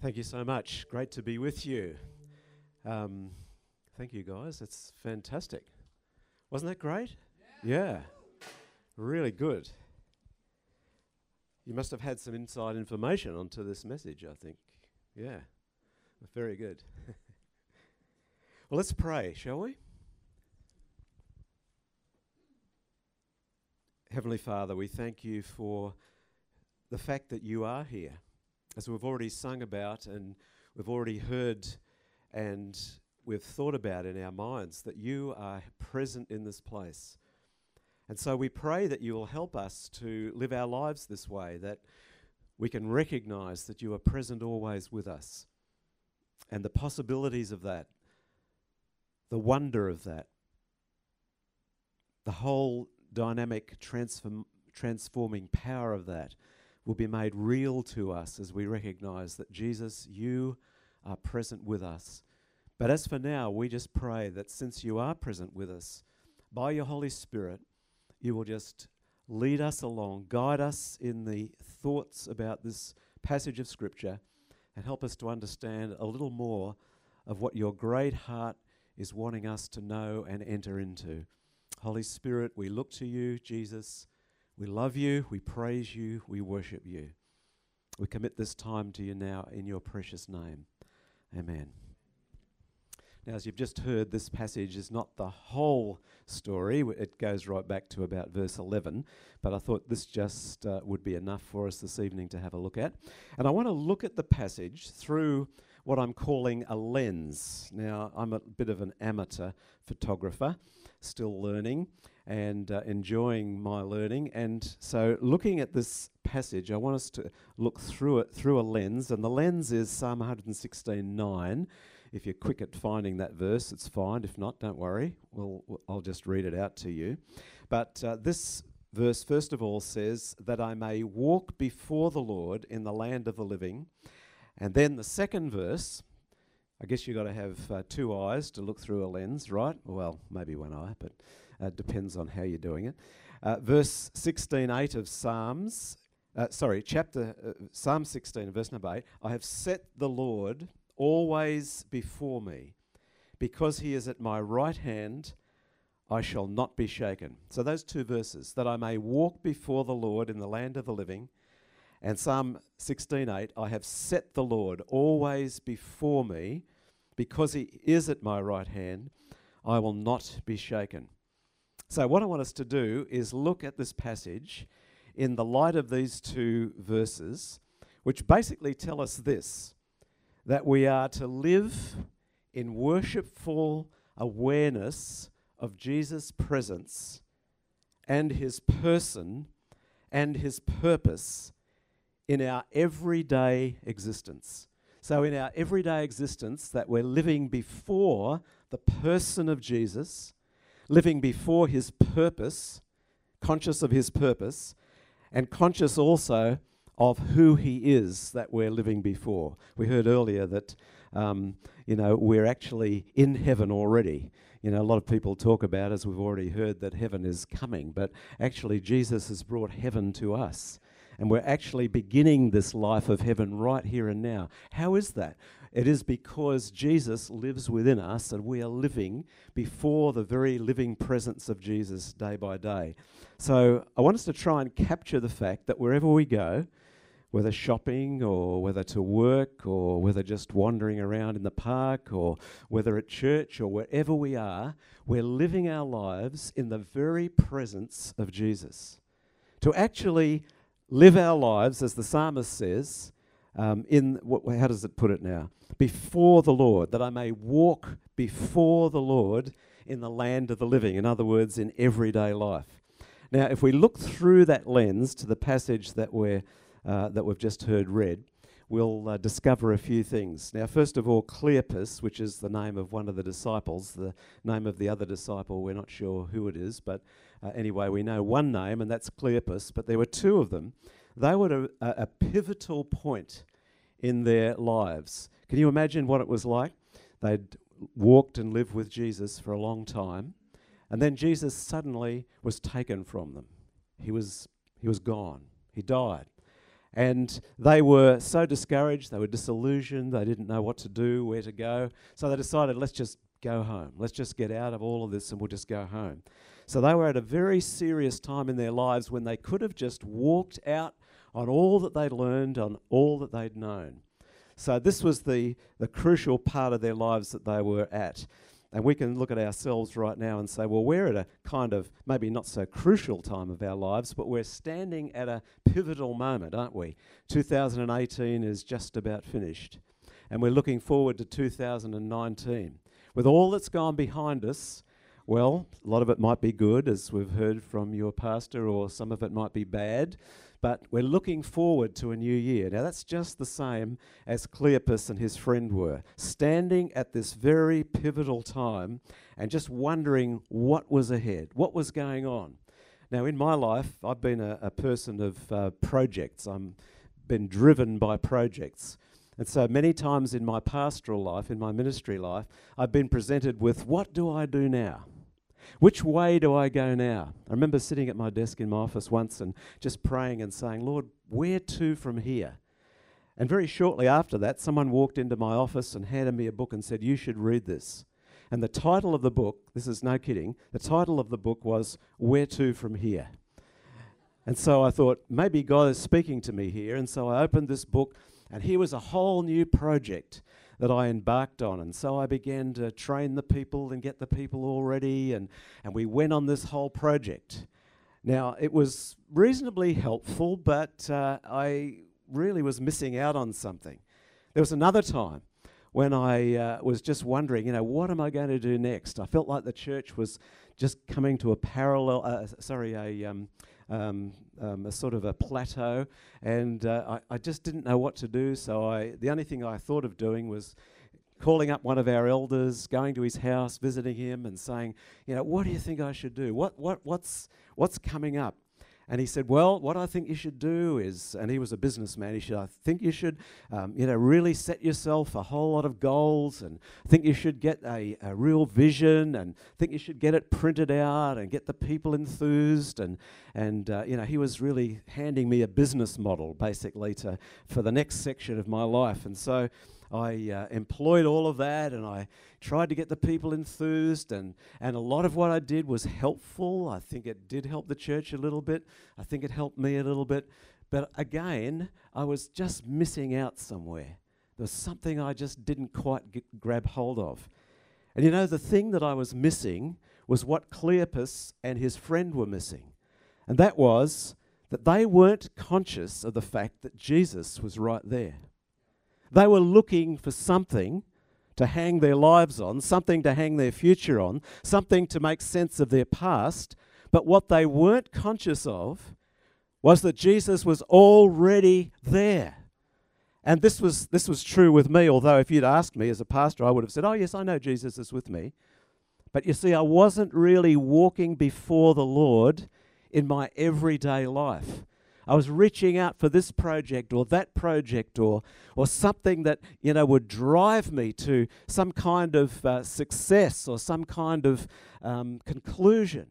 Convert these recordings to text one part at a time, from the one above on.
Thank you so much. Great to be with you. Um, thank you, guys. It's fantastic. Wasn't that great? Yeah. yeah. Really good. You must have had some inside information onto this message, I think. Yeah. Very good. well, let's pray, shall we? Heavenly Father, we thank you for the fact that you are here as we've already sung about and we've already heard and we've thought about in our minds, that you are present in this place. And so we pray that you will help us to live our lives this way, that we can recognize that you are present always with us, and the possibilities of that, the wonder of that, the whole dynamic transform, transforming power of that will be made real to us as we recognize that Jesus, you are present with us. But as for now, we just pray that since you are present with us, by your Holy Spirit, you will just lead us along, guide us in the thoughts about this passage of Scripture, and help us to understand a little more of what your great heart is wanting us to know and enter into. Holy Spirit, we look to you, Jesus. We love you, we praise you, we worship you. We commit this time to you now in your precious name. Amen. Now, as you've just heard, this passage is not the whole story. It goes right back to about verse 11, but I thought this just uh, would be enough for us this evening to have a look at. And I want to look at the passage through what I'm calling a lens. Now, I'm a bit of an amateur photographer, still learning and uh, enjoying my learning. And so, looking at this passage, I want us to look through it through a lens, and the lens is Psalm 116:9. If you're quick at finding that verse, it's fine. If not, don't worry. We'll, I'll just read it out to you. But uh, this verse, first of all, says that I may walk before the Lord in the land of the living. And then the second verse, I guess you've got to have uh, two eyes to look through a lens, right? Well, maybe one eye, but uh, depends on how you're doing it. Uh, verse 16:8 of Psalms, uh, sorry, chapter uh, Psalm 16, verse number 8. I have set the Lord always before me, because he is at my right hand. I shall not be shaken. So those two verses, that I may walk before the Lord in the land of the living, and Psalm 16:8, I have set the Lord always before me, because he is at my right hand, I will not be shaken. So, what I want us to do is look at this passage in the light of these two verses, which basically tell us this that we are to live in worshipful awareness of Jesus' presence and his person and his purpose in our everyday existence. So, in our everyday existence, that we're living before the person of Jesus living before his purpose, conscious of his purpose, and conscious also of who he is that we're living before. We heard earlier that, um, you know, we're actually in heaven already. You know, a lot of people talk about, as we've already heard, that heaven is coming, but actually, Jesus has brought heaven to us. And we're actually beginning this life of heaven right here and now. How is that? It is because Jesus lives within us and we are living before the very living presence of Jesus day by day. So I want us to try and capture the fact that wherever we go, whether shopping or whether to work or whether just wandering around in the park or whether at church or wherever we are, we're living our lives in the very presence of Jesus. To actually live our lives, as the psalmist says, um, in how does it put it now? Before the Lord, that I may walk before the Lord in the land of the living. In other words, in everyday life. Now, if we look through that lens to the passage that we're uh, that we've just heard read, we'll uh, discover a few things. Now, first of all, Cleopas, which is the name of one of the disciples, the name of the other disciple, we're not sure who it is, but uh, anyway, we know one name, and that's Cleopas, but there were two of them they were a, a pivotal point in their lives. Can you imagine what it was like? They'd walked and lived with Jesus for a long time, and then Jesus suddenly was taken from them. He was, he was gone, he died. And they were so discouraged, they were disillusioned, they didn't know what to do, where to go. So they decided, let's just go home. Let's just get out of all of this and we'll just go home. So they were at a very serious time in their lives when they could have just walked out on all that they'd learned, on all that they'd known. So this was the, the crucial part of their lives that they were at. And we can look at ourselves right now and say, well, we're at a kind of maybe not so crucial time of our lives, but we're standing at a pivotal moment, aren't we? 2018 is just about finished. And we're looking forward to 2019. With all that's gone behind us, well, a lot of it might be good, as we've heard from your pastor, or some of it might be bad. But we're looking forward to a new year. Now, that's just the same as Cleopas and his friend were, standing at this very pivotal time and just wondering what was ahead, what was going on. Now, in my life, I've been a, a person of uh, projects. I've been driven by projects. And so many times in my pastoral life, in my ministry life, I've been presented with what do I do now? Which way do I go now? I remember sitting at my desk in my office once and just praying and saying, Lord, where to from here? And very shortly after that, someone walked into my office and handed me a book and said, You should read this. And the title of the book, this is no kidding, the title of the book was Where to from here? And so I thought, maybe God is speaking to me here. And so I opened this book, and here was a whole new project that I embarked on. And so I began to train the people and get the people all ready, and, and we went on this whole project. Now, it was reasonably helpful, but uh, I really was missing out on something. There was another time when I uh, was just wondering, you know, what am I going to do next? I felt like the church was just coming to a parallel, uh, sorry, a, um, um, um, a sort of a plateau, and uh, I, I, just didn't know what to do. So I, the only thing I thought of doing was calling up one of our elders, going to his house, visiting him, and saying, you know, what do you think I should do? What, what, what's, what's coming up? And he said, Well, what I think you should do is, and he was a businessman, he said, I think you should, um, you know, really set yourself a whole lot of goals and think you should get a, a real vision and think you should get it printed out and get the people enthused. And, and uh, you know, he was really handing me a business model basically to, for the next section of my life. And so, I uh, employed all of that and I tried to get the people enthused, and, and a lot of what I did was helpful. I think it did help the church a little bit, I think it helped me a little bit. But again, I was just missing out somewhere. There was something I just didn't quite grab hold of. And you know, the thing that I was missing was what Cleopas and his friend were missing. And that was that they weren't conscious of the fact that Jesus was right there. They were looking for something to hang their lives on, something to hang their future on, something to make sense of their past. But what they weren't conscious of was that Jesus was already there. And this was, this was true with me, although if you'd asked me as a pastor, I would have said, Oh, yes, I know Jesus is with me. But you see, I wasn't really walking before the Lord in my everyday life. I was reaching out for this project or that project or, or something that, you know, would drive me to some kind of uh, success or some kind of um, conclusion.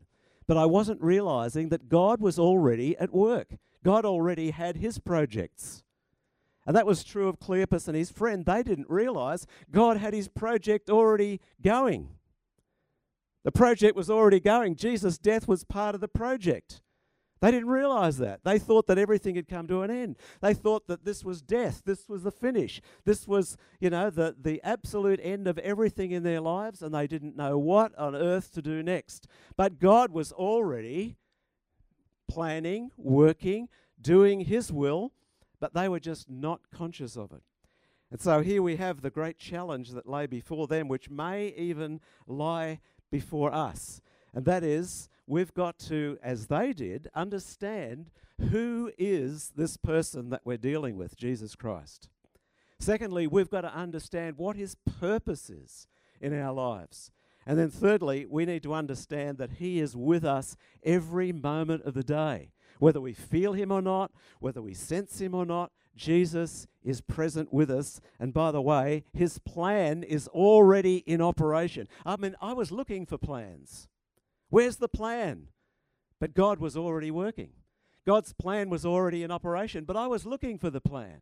But I wasn't realizing that God was already at work. God already had his projects. And that was true of Cleopas and his friend. They didn't realize God had his project already going. The project was already going. Jesus' death was part of the project. They didn't realize that. They thought that everything had come to an end. They thought that this was death. This was the finish. This was, you know, the, the absolute end of everything in their lives, and they didn't know what on earth to do next. But God was already planning, working, doing His will, but they were just not conscious of it. And so here we have the great challenge that lay before them, which may even lie before us. And that is we've got to, as they did, understand who is this person that we're dealing with, Jesus Christ. Secondly, we've got to understand what his purpose is in our lives. And then thirdly, we need to understand that he is with us every moment of the day. Whether we feel him or not, whether we sense him or not, Jesus is present with us. And by the way, his plan is already in operation. I mean, I was looking for plans. Where's the plan? But God was already working. God's plan was already in operation, but I was looking for the plan.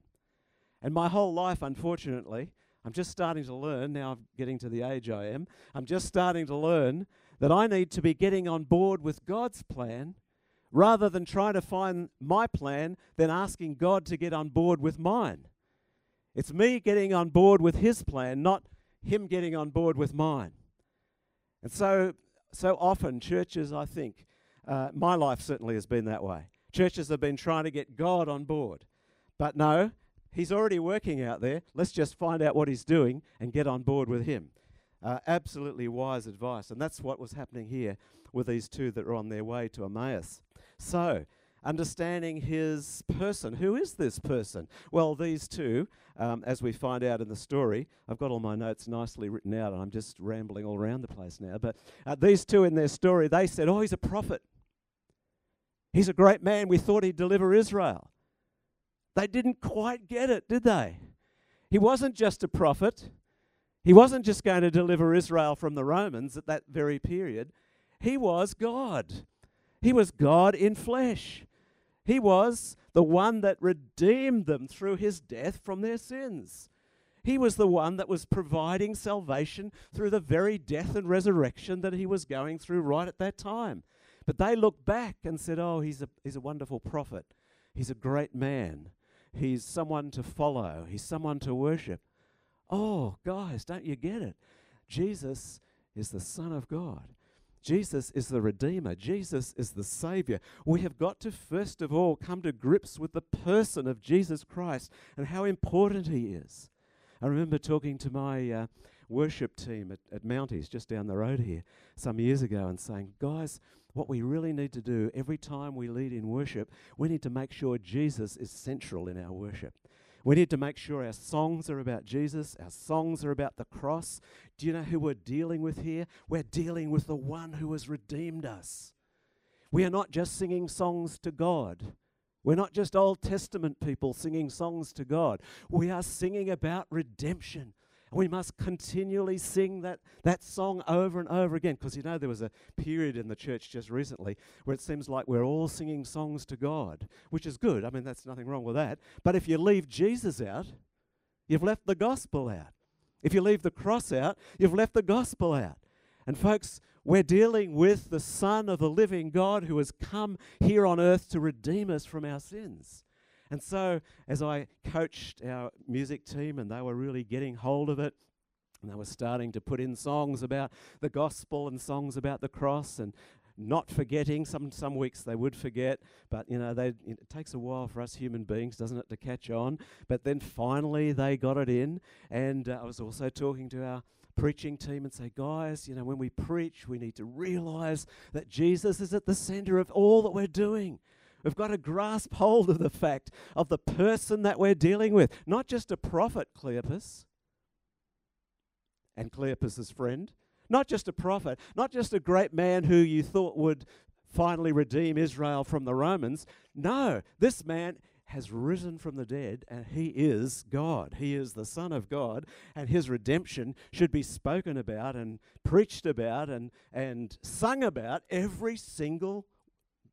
And my whole life, unfortunately, I'm just starting to learn, now I'm getting to the age I am, I'm just starting to learn that I need to be getting on board with God's plan rather than trying to find my plan, then asking God to get on board with mine. It's me getting on board with His plan, not Him getting on board with mine. And so, so often, churches, I think, uh, my life certainly has been that way. Churches have been trying to get God on board. But no, He's already working out there. Let's just find out what He's doing and get on board with Him. Uh, absolutely wise advice. And that's what was happening here with these two that were on their way to Emmaus. So, understanding his person. Who is this person? Well, these two, um, as we find out in the story, I've got all my notes nicely written out, and I'm just rambling all around the place now. But uh, these two in their story, they said, Oh, he's a prophet. He's a great man. We thought he'd deliver Israel. They didn't quite get it, did they? He wasn't just a prophet. He wasn't just going to deliver Israel from the Romans at that very period. He was God. He was God in flesh. He was the one that redeemed them through his death from their sins. He was the one that was providing salvation through the very death and resurrection that he was going through right at that time. But they looked back and said, Oh, he's a, he's a wonderful prophet. He's a great man. He's someone to follow. He's someone to worship. Oh, guys, don't you get it? Jesus is the Son of God. Jesus is the Redeemer. Jesus is the Savior. We have got to, first of all, come to grips with the person of Jesus Christ and how important He is. I remember talking to my uh, worship team at, at Mounties, just down the road here, some years ago, and saying, guys, what we really need to do every time we lead in worship, we need to make sure Jesus is central in our worship. We need to make sure our songs are about Jesus, our songs are about the cross. Do you know who we're dealing with here? We're dealing with the one who has redeemed us. We are not just singing songs to God. We're not just Old Testament people singing songs to God. We are singing about redemption. We must continually sing that, that song over and over again because you know there was a period in the church just recently where it seems like we're all singing songs to God, which is good. I mean, that's nothing wrong with that. But if you leave Jesus out, you've left the gospel out. If you leave the cross out, you've left the gospel out. And folks, we're dealing with the Son of the living God who has come here on earth to redeem us from our sins. And so, as I coached our music team and they were really getting hold of it, and they were starting to put in songs about the gospel and songs about the cross and not forgetting. Some some weeks they would forget, but you know they it takes a while for us human beings, doesn't it, to catch on? But then finally they got it in, and uh, I was also talking to our preaching team and say, guys, you know, when we preach, we need to realize that Jesus is at the center of all that we're doing. We've got to grasp hold of the fact of the person that we're dealing with, not just a prophet, Cleopas, and Cleopas's friend, not just a prophet, not just a great man who you thought would finally redeem Israel from the Romans. No, this man has risen from the dead and he is God. He is the Son of God, and his redemption should be spoken about and preached about and, and sung about every single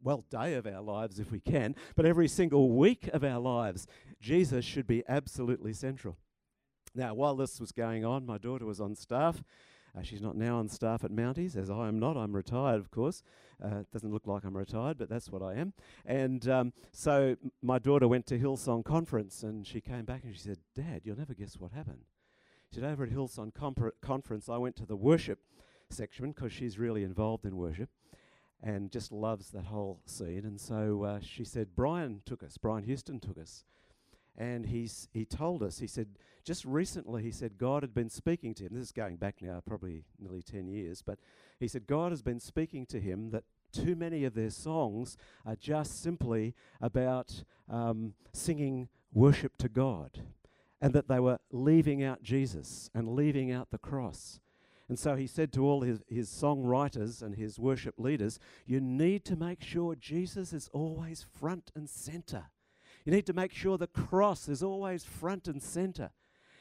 well, day of our lives if we can, but every single week of our lives, Jesus should be absolutely central. Now, while this was going on, my daughter was on staff. Uh, she's not now on staff at Mounties, as I am not. I'm retired, of course. Uh, doesn't look like I'm retired, but that's what I am. And um, so my daughter went to Hillsong Conference, and she came back and she said, Dad, you'll never guess what happened. She said, Over at Hillsong Conference, I went to the worship section because she's really involved in worship and just loves that whole scene. And so uh, she said, Brian took us, Brian Houston took us. And he's, he told us, he said, just recently, he said, God had been speaking to him. This is going back now, probably nearly 10 years, but he said, God has been speaking to him that too many of their songs are just simply about um, singing worship to God, and that they were leaving out Jesus and leaving out the cross. And so he said to all his, his songwriters and his worship leaders, You need to make sure Jesus is always front and center. You need to make sure the cross is always front and center.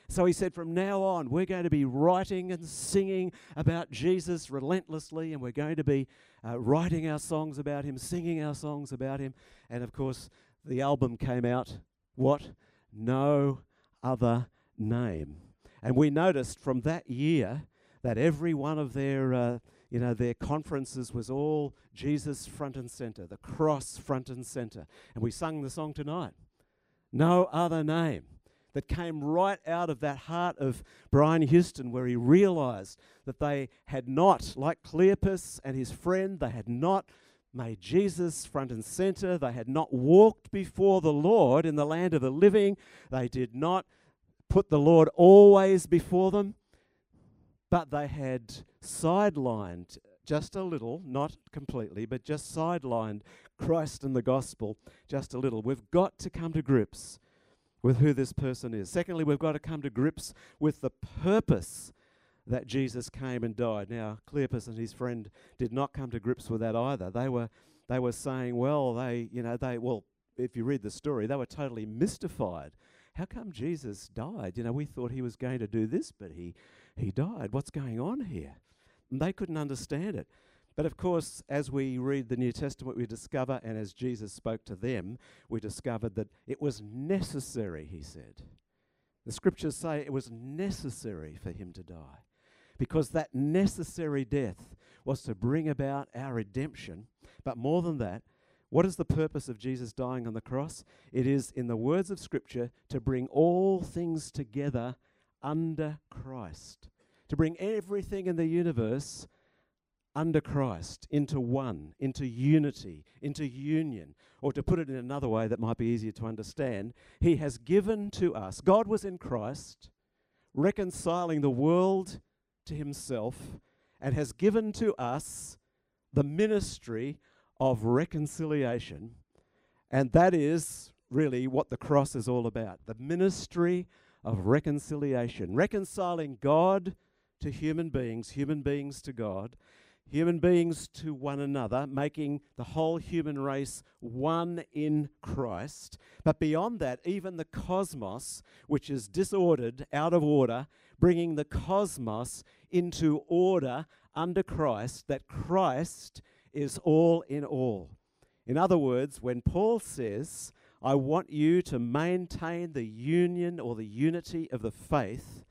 So he said, from now on, we're going to be writing and singing about Jesus relentlessly, and we're going to be uh, writing our songs about him, singing our songs about him. And of course, the album came out what? No other name. And we noticed from that year that every one of their, uh, you know, their conferences was all Jesus front and center, the cross front and center. And we sung the song tonight. No other name that came right out of that heart of Brian Houston, where he realized that they had not, like Cleopas and his friend, they had not made Jesus front and center. They had not walked before the Lord in the land of the living. They did not put the Lord always before them, but they had sidelined just a little, not completely, but just sidelined Christ and the gospel just a little. We've got to come to grips with who this person is. Secondly, we've got to come to grips with the purpose that Jesus came and died. Now, Cleopas and his friend did not come to grips with that either. They were they were saying, well, they, you know, they well, if you read the story, they were totally mystified. How come Jesus died? You know, we thought he was going to do this, but he he died. What's going on here? And they couldn't understand it. But of course, as we read the New Testament, we discover, and as Jesus spoke to them, we discovered that it was necessary, he said. The scriptures say it was necessary for him to die because that necessary death was to bring about our redemption. But more than that, what is the purpose of Jesus dying on the cross? It is, in the words of Scripture, to bring all things together under Christ, to bring everything in the universe under Christ, into one, into unity, into union. Or to put it in another way that might be easier to understand, He has given to us, God was in Christ, reconciling the world to Himself, and has given to us the ministry of reconciliation. And that is really what the cross is all about the ministry of reconciliation, reconciling God to human beings, human beings to God, human beings to one another, making the whole human race one in Christ. But beyond that, even the cosmos, which is disordered, out of order, bringing the cosmos into order under Christ, that Christ is all in all. In other words, when Paul says, I want you to maintain the union or the unity of the faith,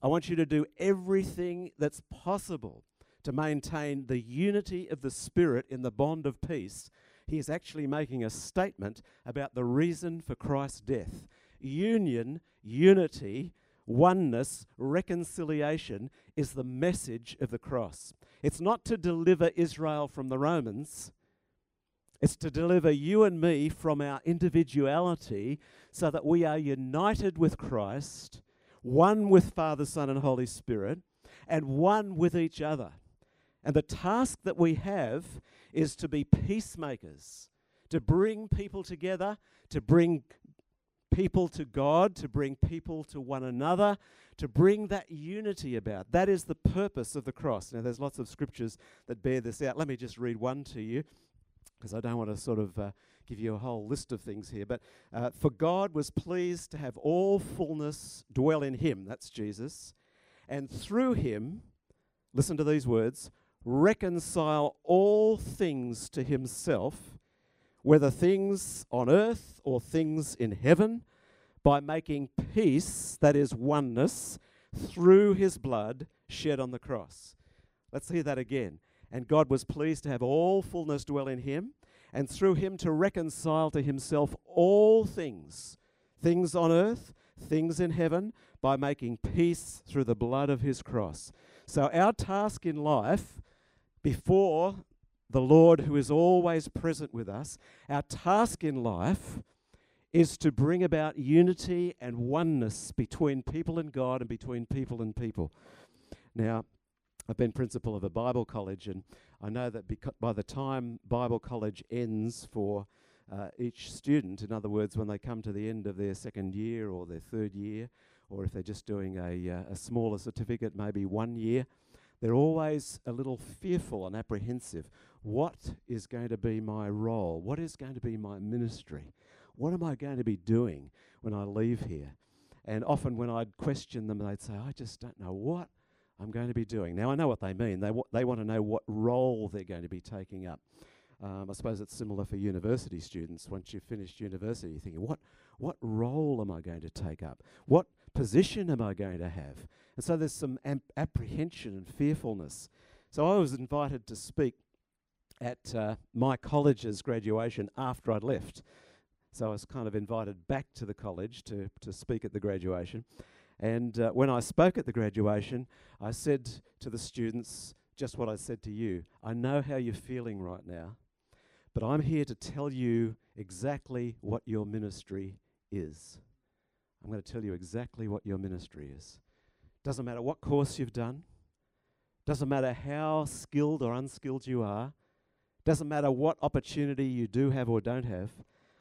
I want you to do everything that's possible to maintain the unity of the Spirit in the bond of peace, he is actually making a statement about the reason for Christ's death. Union, unity, oneness, reconciliation is the message of the cross. It's not to deliver Israel from the Romans. It's to deliver you and me from our individuality so that we are united with Christ, one with Father, Son, and Holy Spirit, and one with each other. And the task that we have is to be peacemakers, to bring people together, to bring people to God, to bring people to one another, to bring that unity about. That is the purpose of the cross. Now, there's lots of scriptures that bear this out. Let me just read one to you because I don't want to sort of uh, give you a whole list of things here. But uh, for God was pleased to have all fullness dwell in him, that's Jesus, and through him, listen to these words, reconcile all things to himself, whether things on earth or things in heaven, by making peace, that is oneness, through his blood shed on the cross. Let's hear that again. And God was pleased to have all fullness dwell in him, and through him to reconcile to himself all things, things on earth, things in heaven, by making peace through the blood of his cross. So, our task in life before the Lord who is always present with us, our task in life is to bring about unity and oneness between people and God and between people and people. Now, I've been principal of a Bible college, and I know that beca- by the time Bible college ends for uh, each student, in other words, when they come to the end of their second year or their third year, or if they're just doing a, uh, a smaller certificate, maybe one year, they're always a little fearful and apprehensive. What is going to be my role? What is going to be my ministry? What am I going to be doing when I leave here? And often when I'd question them, they'd say, I just don't know what I'm going to be doing. Now, I know what they mean. They, wa- they want to know what role they're going to be taking up. Um, I suppose it's similar for university students. Once you've finished university, you're thinking, what, what role am I going to take up? What position am I going to have? And so there's some amp- apprehension and fearfulness. So I was invited to speak at uh, my college's graduation after I'd left. So I was kind of invited back to the college to, to speak at the graduation. And uh, when I spoke at the graduation, I said to the students just what I said to you I know how you're feeling right now, but I'm here to tell you exactly what your ministry is. I'm going to tell you exactly what your ministry is. Doesn't matter what course you've done, doesn't matter how skilled or unskilled you are, doesn't matter what opportunity you do have or don't have,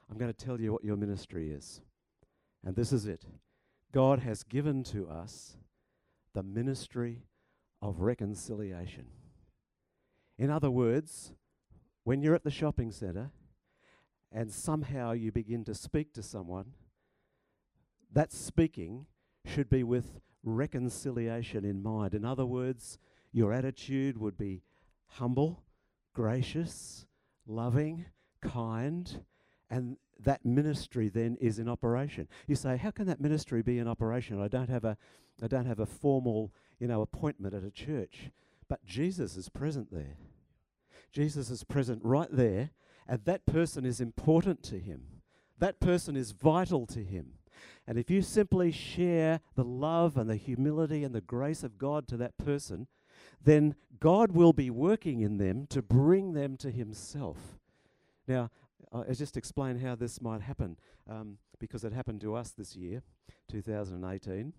I'm going to tell you what your ministry is. And this is it God has given to us the ministry of reconciliation. In other words, when you're at the shopping centre and somehow you begin to speak to someone, that speaking should be with reconciliation in mind. In other words, your attitude would be humble, gracious, loving, kind, and that ministry then is in operation. You say, how can that ministry be in operation? I don't have a, I don't have a formal, you know, appointment at a church, but Jesus is present there. Jesus is present right there, and that person is important to him. That person is vital to him. And if you simply share the love and the humility and the grace of God to that person, then God will be working in them to bring them to Himself. Now, I just explain how this might happen um, because it happened to us this year, 2018.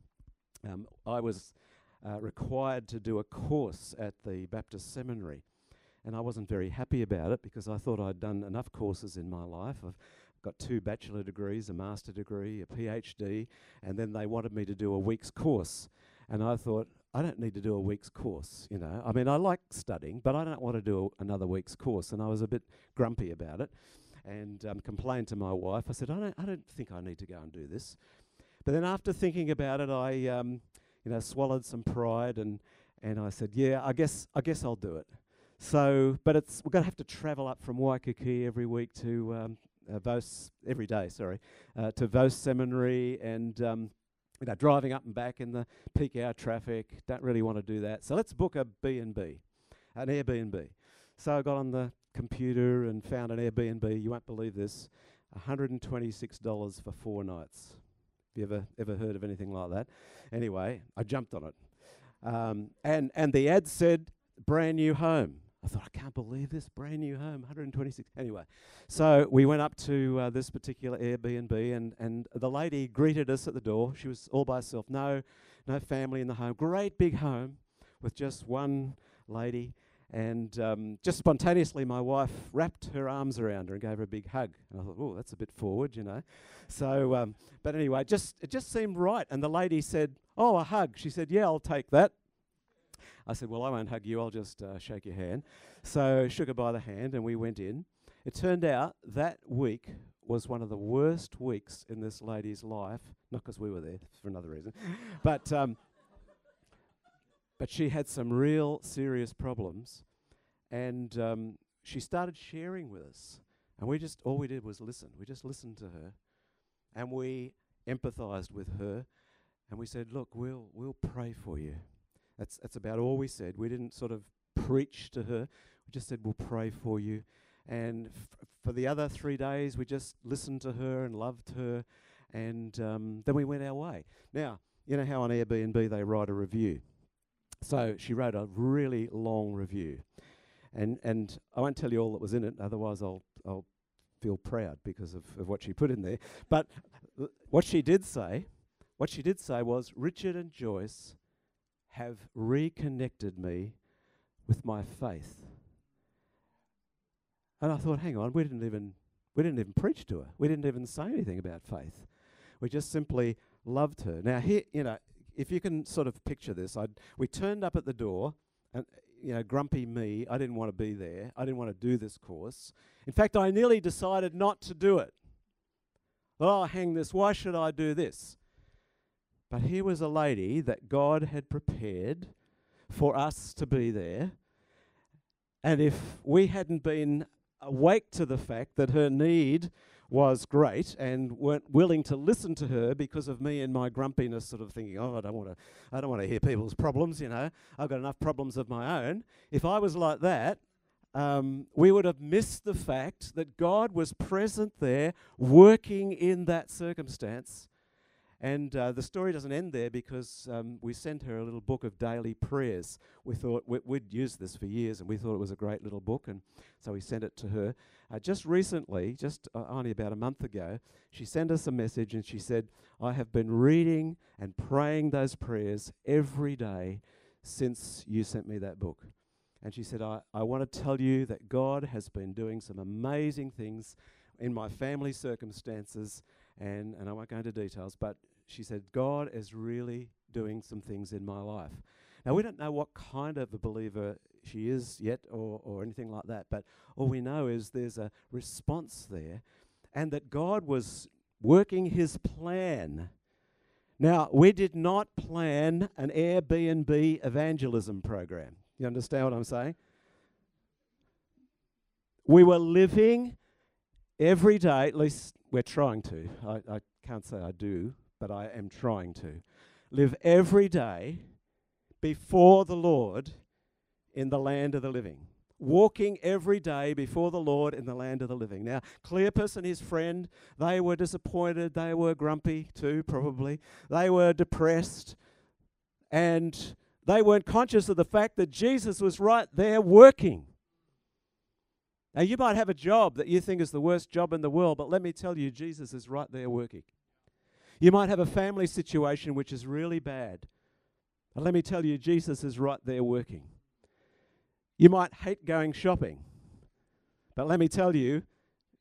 Um, I was uh, required to do a course at the Baptist Seminary, and I wasn't very happy about it because I thought I'd done enough courses in my life. I've got two bachelor degrees, a master degree, a PhD, and then they wanted me to do a week's course. And I thought, I don't need to do a week's course, you know. I mean, I like studying, but I don't want to do another week's course. And I was a bit grumpy about it and um, complained to my wife. I said, I don't, I don't think I need to go and do this. But then after thinking about it, I, um, you know, swallowed some pride and, and I said, yeah, I guess, I guess I'll do it. So, but it's, we're going to have to travel up from Waikiki every week to um, uh, Vose, every day, sorry, uh, to Vose Seminary and um, you know, driving up and back in the peak hour traffic. Don't really want to do that. So let's book a B&B, an Airbnb. So I got on the computer and found an Airbnb. You won't believe this, $126 for four nights. Have you ever ever heard of anything like that? Anyway, I jumped on it, um, and and the ad said brand new home. I thought, I can't believe this brand new home, 126. Anyway, so we went up to uh, this particular Airbnb, and, and the lady greeted us at the door. She was all by herself, no, no family in the home. Great big home with just one lady. And um, just spontaneously, my wife wrapped her arms around her and gave her a big hug. And I thought, oh, that's a bit forward, you know. So, um, but anyway, just it just seemed right. And the lady said, "Oh, a hug." She said, "Yeah, I'll take that." I said, Well, I won't hug you, I'll just uh, shake your hand. So, shook her by the hand, and we went in. It turned out that week was one of the worst weeks in this lady's life, not because we were there, for another reason, but, um, but she had some real serious problems, and um, she started sharing with us. And we just, all we did was listen. We just listened to her, and we empathized with her, and we said, Look, we'll, we'll pray for you. That's, that's about all we said. We didn't sort of preach to her. We just said, We'll pray for you. And f- for the other three days, we just listened to her and loved her. And um, then we went our way. Now, you know how on Airbnb they write a review. So she wrote a really long review. And, and I won't tell you all that was in it, otherwise, I'll, I'll feel proud because of, of what she put in there. But what she did say, what she did say was Richard and Joyce have reconnected me with my faith. And I thought, hang on, we didn't even we didn't even preach to her. We didn't even say anything about faith. We just simply loved her. Now here, you know, if you can sort of picture this, I'd, we turned up at the door, and you know, grumpy me, I didn't want to be there. I didn't want to do this course. In fact, I nearly decided not to do it. Oh, hang this. Why should I do this? But here was a lady that God had prepared for us to be there. And if we hadn't been awake to the fact that her need was great and weren't willing to listen to her because of me and my grumpiness sort of thinking oh I don't want to I don't want to hear people's problems you know. I've got enough problems of my own. If I was like that um, we would have missed the fact that God was present there working in that circumstance and uh, the story doesn't end there because um, we sent her a little book of daily prayers. We thought we, would used this for years and we thought it was a great little book, and so we sent it to her. Uh, just recently, just uh, only about a month ago, she sent us a message and she said, I have been reading and praying those prayers every day since you sent me that book. And she said, I, I want to tell you that God has been doing some amazing things in my family circumstances. And, and I won't go into details, but she said, God is really doing some things in my life. Now, we don't know what kind of a believer she is yet or, or anything like that, but all we know is there's a response there and that God was working his plan. Now, we did not plan an Airbnb evangelism program. You understand what I'm saying? We were living every day, at least we're trying to. I, I can't say I do, but I am trying to. Live every day before the Lord in the land of the living. Walking every day before the Lord in the land of the living. Now, Cleopas and his friend, they were disappointed. They were grumpy too, probably. They were depressed. And they weren't conscious of the fact that Jesus was right there working. Now, you might have a job that you think is the worst job in the world, but let me tell you, Jesus is right there working. You might have a family situation which is really bad. And let me tell you, Jesus is right there working. You might hate going shopping. But let me tell you,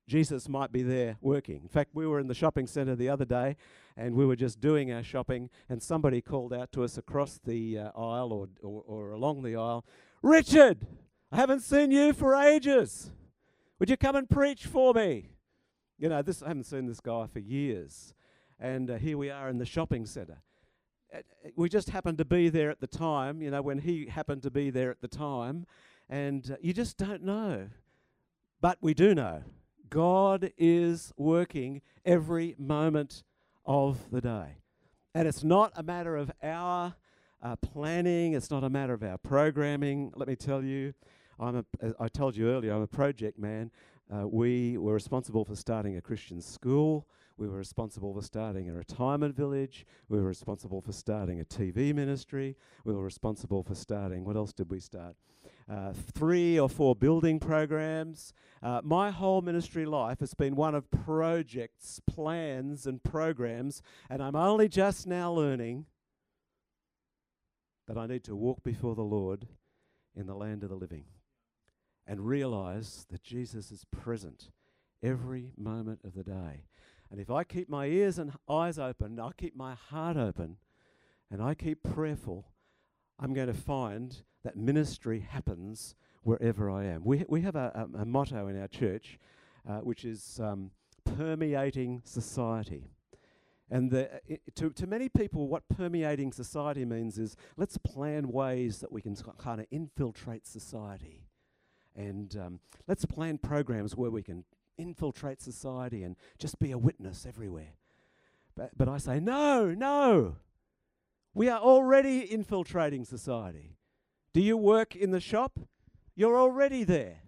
Jesus might be there working. In fact, we were in the shopping center the other day and we were just doing our shopping, and somebody called out to us across the uh, aisle or, or, or along the aisle Richard, I haven't seen you for ages. Would you come and preach for me? You know, this I haven't seen this guy for years and uh, here we are in the shopping centre. Uh, we just happened to be there at the time, you know, when he happened to be there at the time, and uh, you just don't know. But we do know God is working every moment of the day. And it's not a matter of our uh, planning, it's not a matter of our programming. Let me tell you, I'm a, I told you earlier, I'm a project man. Uh, we were responsible for starting a Christian school. We were responsible for starting a retirement village. We were responsible for starting a TV ministry. We were responsible for starting, what else did we start? Uh, three or four building programs. Uh, my whole ministry life has been one of projects, plans, and programs, and I'm only just now learning that I need to walk before the Lord in the land of the living and realize that Jesus is present every moment of the day. And if I keep my ears and eyes open, I keep my heart open, and I keep prayerful, I'm going to find that ministry happens wherever I am. We, we have a, a, a motto in our church, uh, which is um, permeating society. And the, to, to many people, what permeating society means is let's plan ways that we can kind of infiltrate society. And um, let's plan programs where we can infiltrate society and just be a witness everywhere. But, but I say, no, no. We are already infiltrating society. Do you work in the shop? You're already there.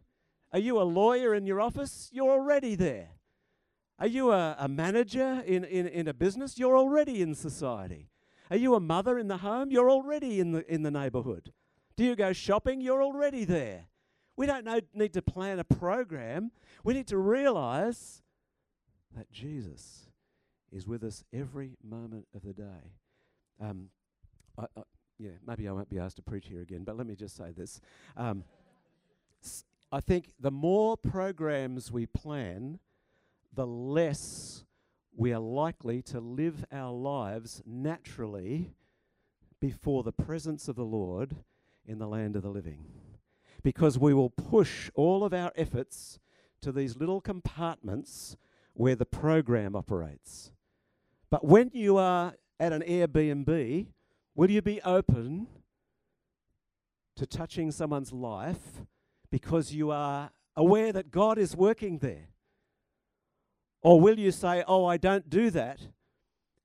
Are you a lawyer in your office? You're already there. Are you a, a manager in, in, in a business? You're already in society. Are you a mother in the home? You're already in the, in the neighborhood. Do you go shopping? You're already there. We don't know, need to plan a program. We need to realize that Jesus is with us every moment of the day. Um, I, I, yeah, maybe I won't be asked to preach here again, but let me just say this. Um, I think the more programs we plan, the less we are likely to live our lives naturally before the presence of the Lord in the land of the living because we will push all of our efforts to these little compartments where the program operates. But when you are at an Airbnb, will you be open to touching someone's life because you are aware that God is working there? Or will you say, Oh, I don't do that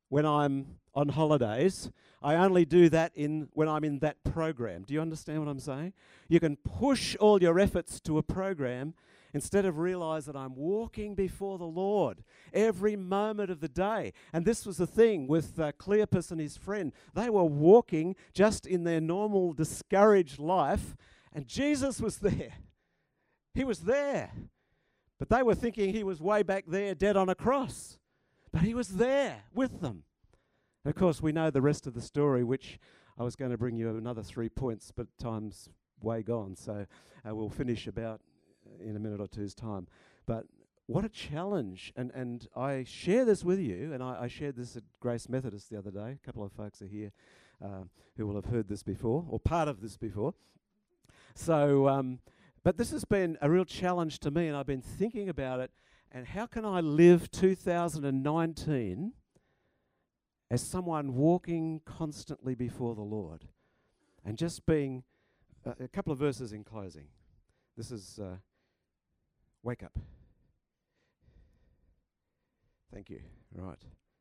when I'm on holidays? I only do that in when I'm in that program. Do you understand what I'm saying? You can push all your efforts to a program instead of realize that I'm walking before the Lord every moment of the day. And this was the thing with uh, Cleopas and his friend. They were walking just in their normal, discouraged life, and Jesus was there. He was there. But they were thinking he was way back there, dead on a cross. But he was there with them. Of course, we know the rest of the story, which I was going to bring you another three points, but time's way gone. So uh, we'll finish about in a minute or two's time. But what a challenge. And, and I share this with you, and I, I shared this at Grace Methodist the other day. A couple of folks are here uh, who will have heard this before, or part of this before. So, um, but this has been a real challenge to me, and I've been thinking about it. And how can I live 2019 as someone walking constantly before the Lord? And just being uh, a couple of verses in closing. This is uh, Wake up. Thank you. Right.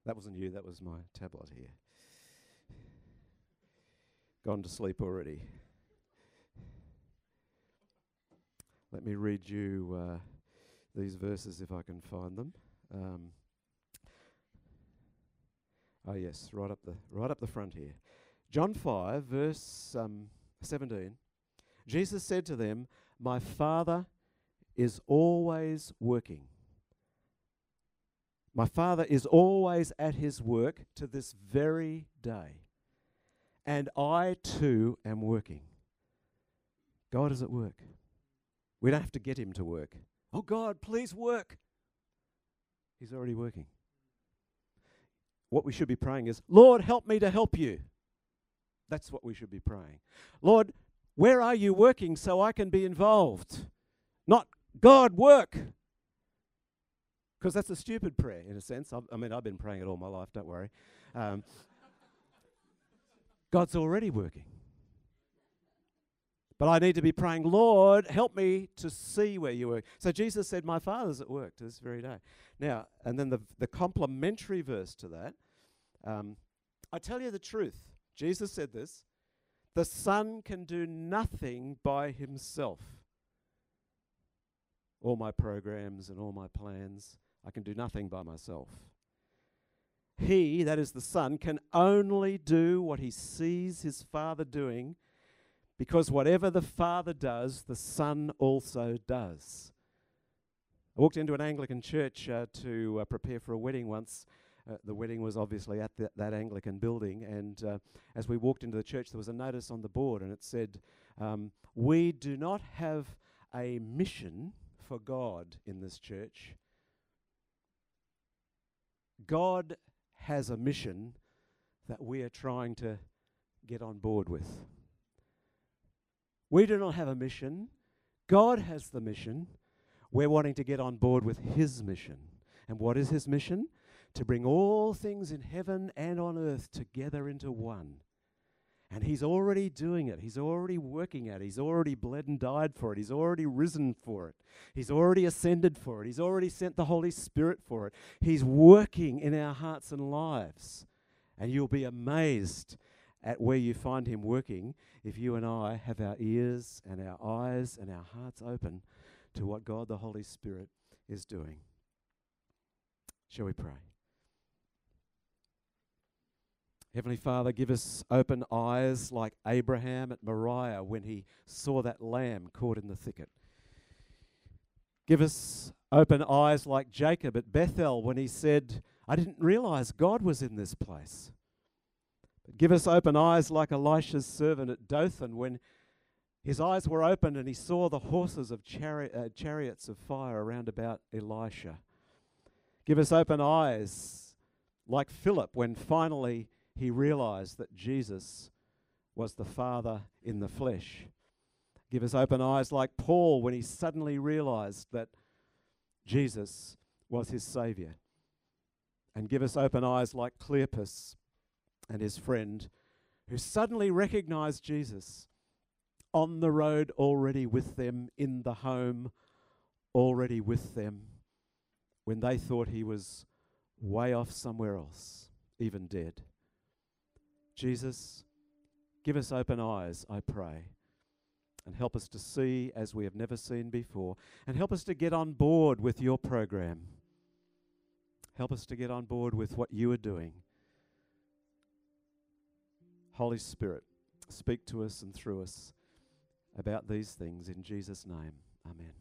That wasn't you, that was my tablet here. Gone to sleep already. Let me read you uh, these verses if I can find them. Um, oh yes, right up the right up the front here. John five, verse um, seventeen. Jesus said to them, "My Father is always working. My Father is always at his work to this very day. And I too am working. God is at work. We don't have to get him to work. Oh, God, please work. He's already working. What we should be praying is, Lord, help me to help you. That's what we should be praying. Lord, where are you working so I can be involved? Not God, work. Because that's a stupid prayer in a sense. I've, i mean, I've been praying it all my life, don't worry. Um, God's already working. But I need to be praying, Lord, help me to see where you work. So Jesus said, My Father's at work to this very day. Now, and then the, the complementary verse to that um, I tell you the truth. Jesus said this the Son can do nothing by himself all my programs and all my plans. I can do nothing by myself. He, that is the Son, can only do what he sees his Father doing because whatever the Father does, the Son also does. I walked into an Anglican church uh, to uh, prepare for a wedding once. Uh, the wedding was obviously at the, that Anglican building, and uh, as we walked into the church, there was a notice on the board, and it said, um, We do not have a mission for God in this church. God has a mission that we are trying to get on board with. We do not have a mission. God has the mission. We're wanting to get on board with His mission. And what is His mission? To bring all things in heaven and on earth together into one. And he's already doing it. He's already working at it. He's already bled and died for it. He's already risen for it. He's already ascended for it. He's already sent the Holy Spirit for it. He's working in our hearts and lives. And you'll be amazed at where you find him working if you and I have our ears and our eyes and our hearts open to what God the Holy Spirit is doing. Shall we pray? Heavenly Father, give us open eyes like Abraham at Moriah when he saw that lamb caught in the thicket. Give us open eyes like Jacob at Bethel when he said, I didn't realize God was in this place. Give us open eyes like Elisha's servant at Dothan when his eyes were opened and he saw the horses of chari- uh, chariots of fire around about Elisha. Give us open eyes like Philip when finally he realized that Jesus was the Father in the flesh. Give us open eyes like Paul when he suddenly realized that Jesus was his Savior. And give us open eyes like Cleopas and his friend who suddenly recognized Jesus on the road already with them, in the home already with them, when they thought he was way off somewhere else, even dead. Jesus, give us open eyes, I pray, and help us to see as we have never seen before, and help us to get on board with your program. Help us to get on board with what you are doing. Holy Spirit, speak to us and through us about these things in Jesus' name. Amen.